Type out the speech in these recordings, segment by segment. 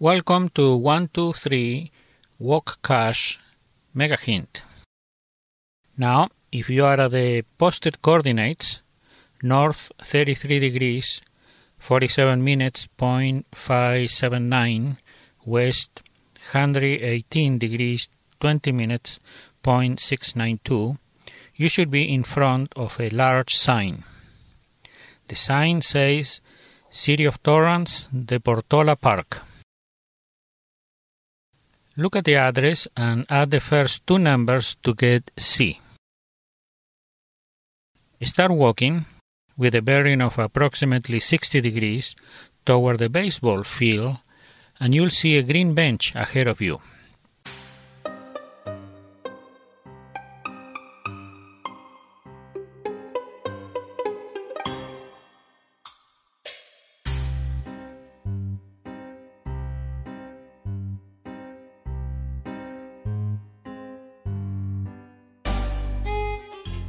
Welcome to 123 Walk Cache Mega Hint. Now, if you are at the posted coordinates, north 33 degrees 47 minutes point 579, west 118 degrees 20 minutes point 692, you should be in front of a large sign. The sign says City of Torrance de Portola Park. Look at the address and add the first two numbers to get C. Start walking with a bearing of approximately 60 degrees toward the baseball field and you'll see a green bench ahead of you.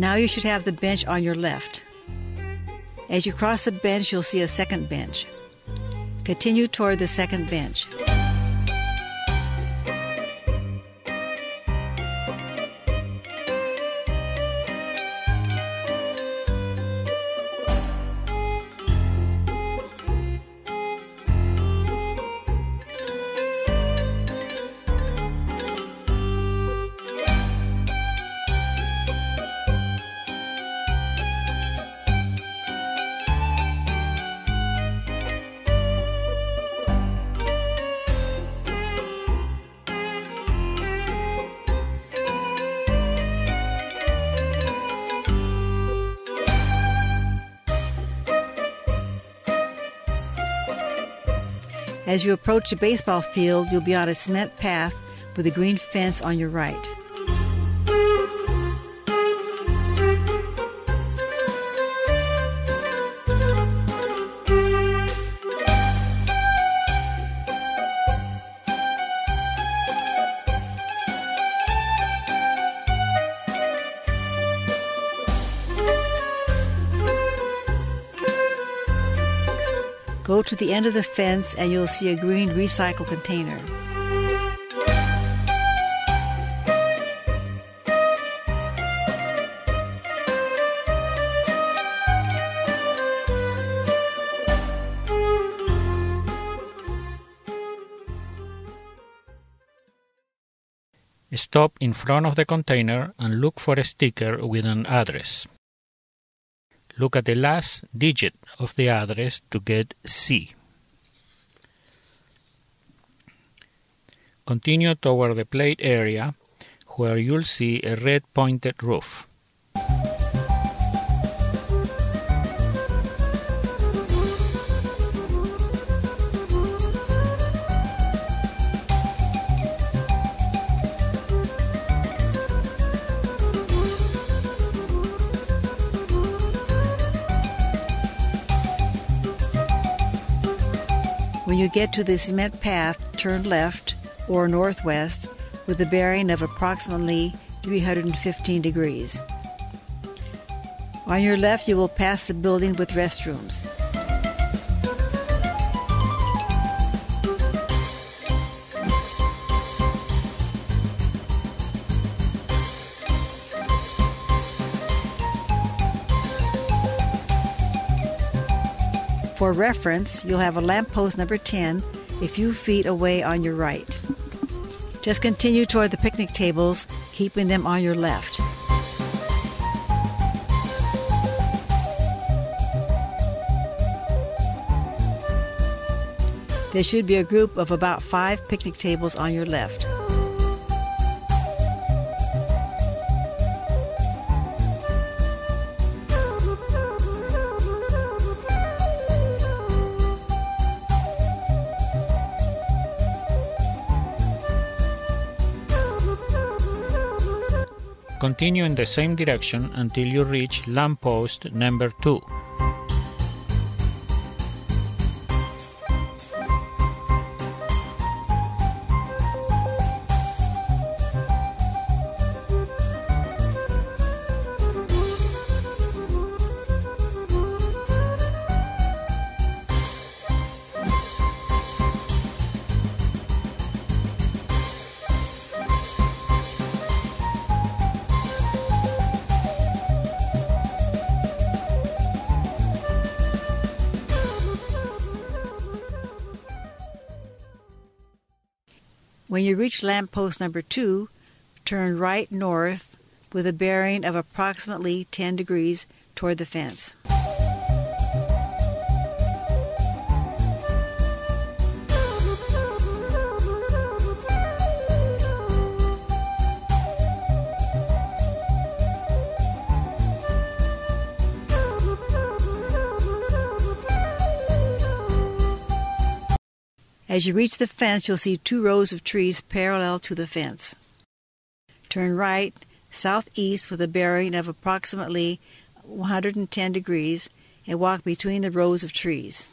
Now you should have the bench on your left. As you cross the bench, you'll see a second bench. Continue toward the second bench. As you approach the baseball field, you'll be on a cement path with a green fence on your right. To the end of the fence and you'll see a green recycle container. Stop in front of the container and look for a sticker with an address. Look at the last digit of the address to get C. Continue toward the plate area where you'll see a red pointed roof. When you get to the cement path, turn left or northwest with a bearing of approximately 315 degrees. On your left, you will pass the building with restrooms. For reference, you'll have a lamppost number 10 a few feet away on your right. Just continue toward the picnic tables, keeping them on your left. There should be a group of about five picnic tables on your left. Continue in the same direction until you reach lamppost number 2. When you reach lamp post number two, turn right north with a bearing of approximately 10 degrees toward the fence. As you reach the fence, you'll see two rows of trees parallel to the fence. Turn right southeast with a bearing of approximately 110 degrees and walk between the rows of trees.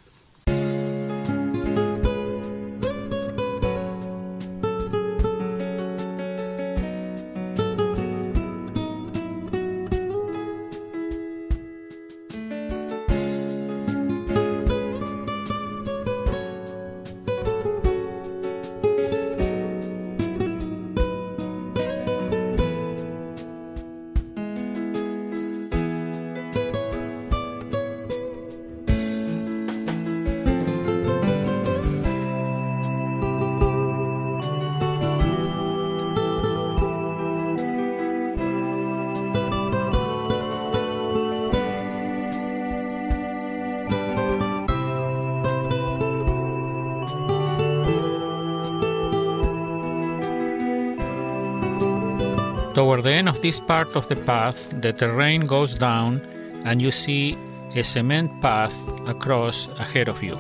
Toward the end of this part of the path, the terrain goes down and you see a cement path across ahead of you.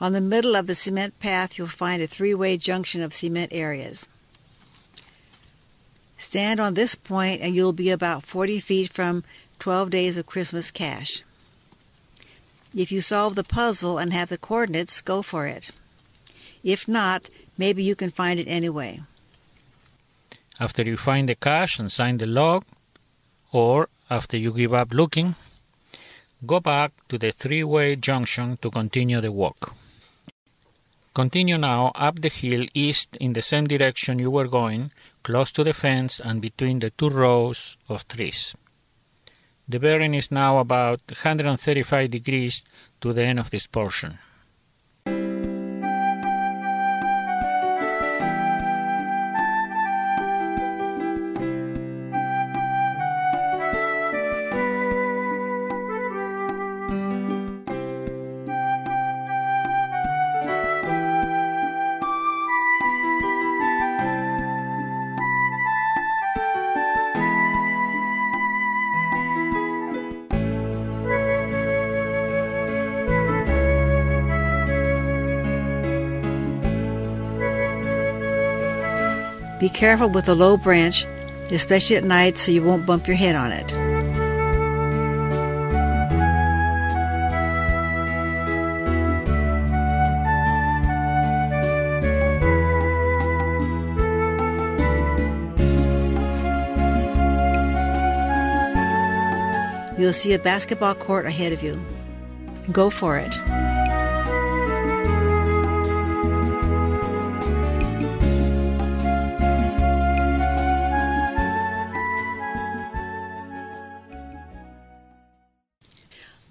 On the middle of the cement path, you'll find a three way junction of cement areas. Stand on this point and you'll be about 40 feet from 12 Days of Christmas Cache. If you solve the puzzle and have the coordinates, go for it. If not, maybe you can find it anyway. After you find the cache and sign the log, or after you give up looking, go back to the three way junction to continue the walk. Continue now up the hill east in the same direction you were going, close to the fence and between the two rows of trees. The bearing is now about 135 degrees to the end of this portion. Be careful with a low branch, especially at night, so you won't bump your head on it. You'll see a basketball court ahead of you. Go for it.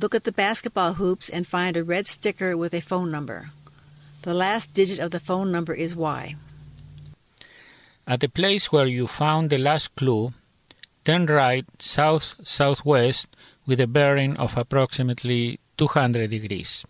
Look at the basketball hoops and find a red sticker with a phone number. The last digit of the phone number is Y. At the place where you found the last clue, turn right south southwest with a bearing of approximately 200 degrees.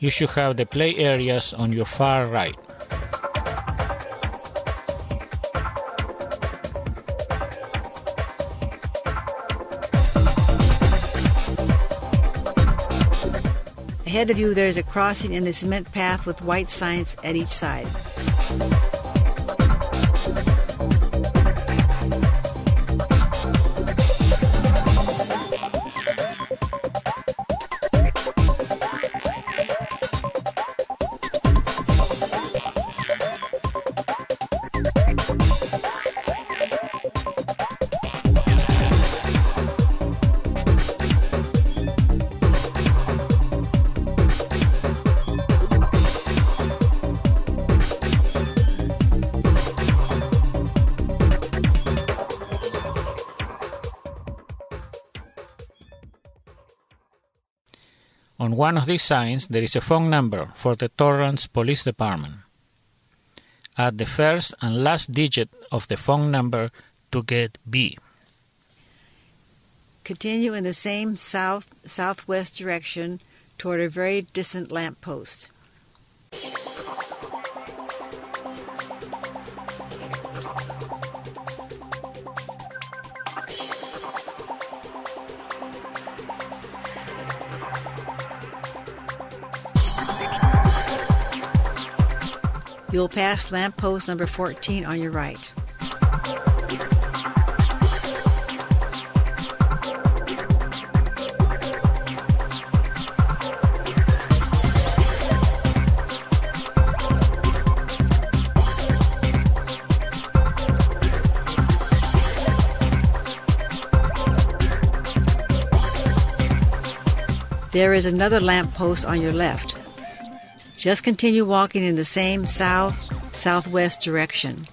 you should have the play areas on your far right. Ahead of you, there is a crossing in the cement path with white signs at each side. One of these signs there is a phone number for the Torrance Police Department. Add the first and last digit of the phone number to get B. Continue in the same south southwest direction toward a very distant lamppost. post. You'll pass lamp post number 14 on your right. There is another lamp post on your left. Just continue walking in the same south southwest direction.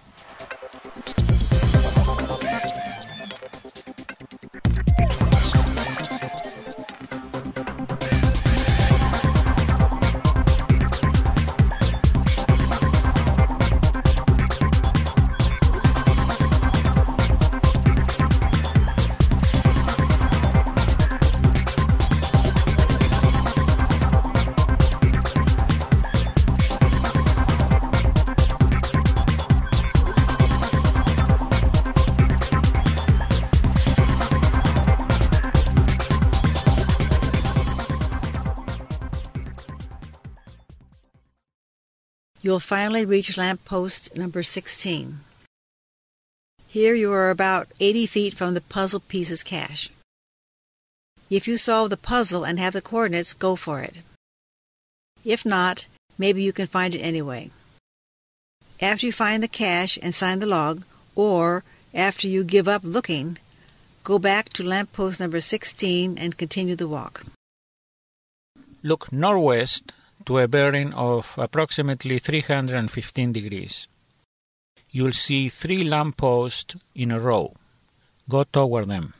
You'll finally reach lamp post number 16. Here you are about 80 feet from the puzzle pieces cache. If you solve the puzzle and have the coordinates, go for it. If not, maybe you can find it anyway. After you find the cache and sign the log, or after you give up looking, go back to lamp post number 16 and continue the walk. Look northwest to a bearing of approximately 315 degrees. You'll see three lampposts in a row. Go toward them.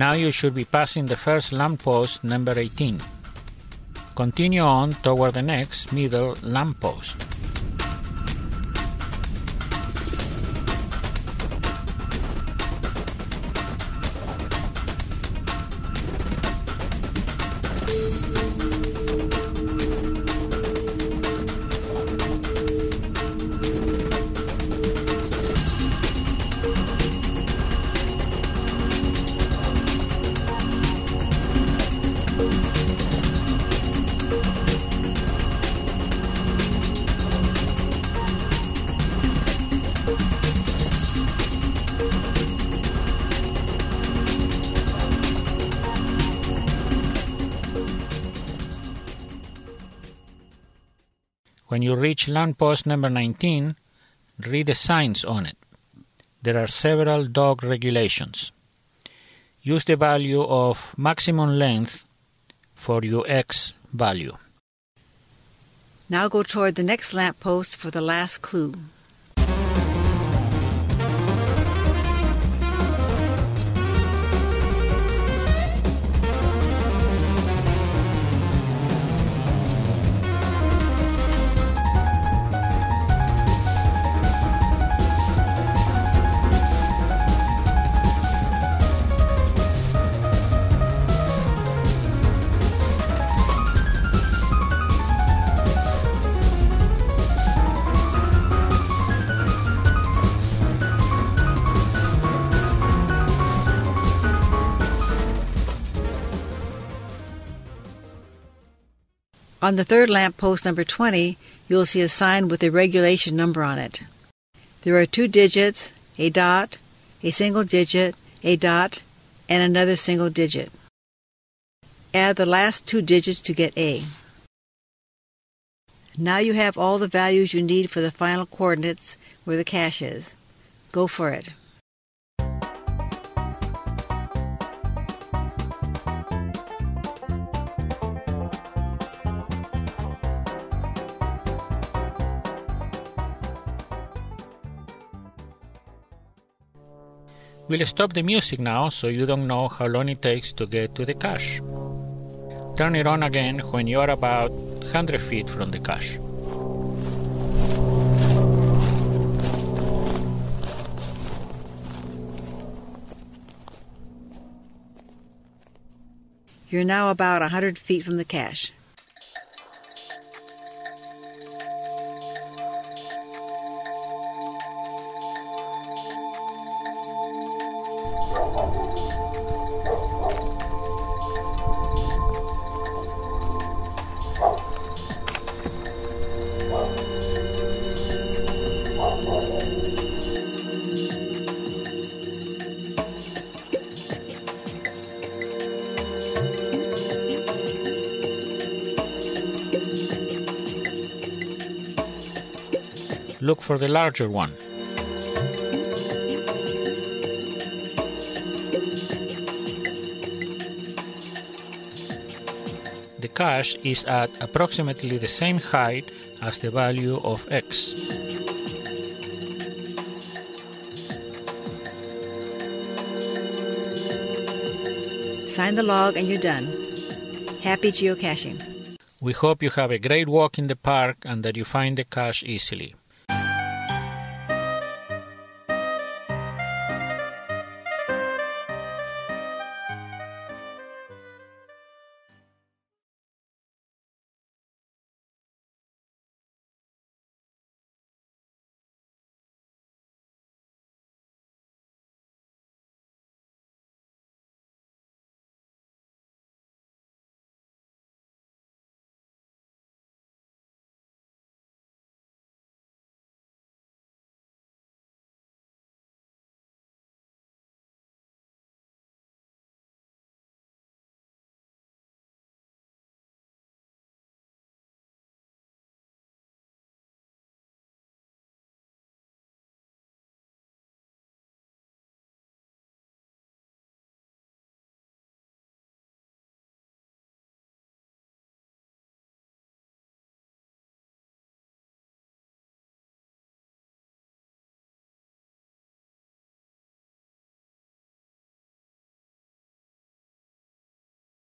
Now you should be passing the first lamppost number 18. Continue on toward the next middle lamppost. When you reach lamppost number 19, read the signs on it. There are several dog regulations. Use the value of maximum length for your X value. Now go toward the next lamp post for the last clue. On the third lamp post number 20, you will see a sign with a regulation number on it. There are two digits, a dot, a single digit, a dot, and another single digit. Add the last two digits to get A. Now you have all the values you need for the final coordinates where the cache is. Go for it. We'll stop the music now so you don't know how long it takes to get to the cache. Turn it on again when you are about 100 feet from the cache. You're now about a 100 feet from the cache. Look for the larger one. The cache is at approximately the same height as the value of x. Sign the log and you're done. Happy geocaching. We hope you have a great walk in the park and that you find the cache easily.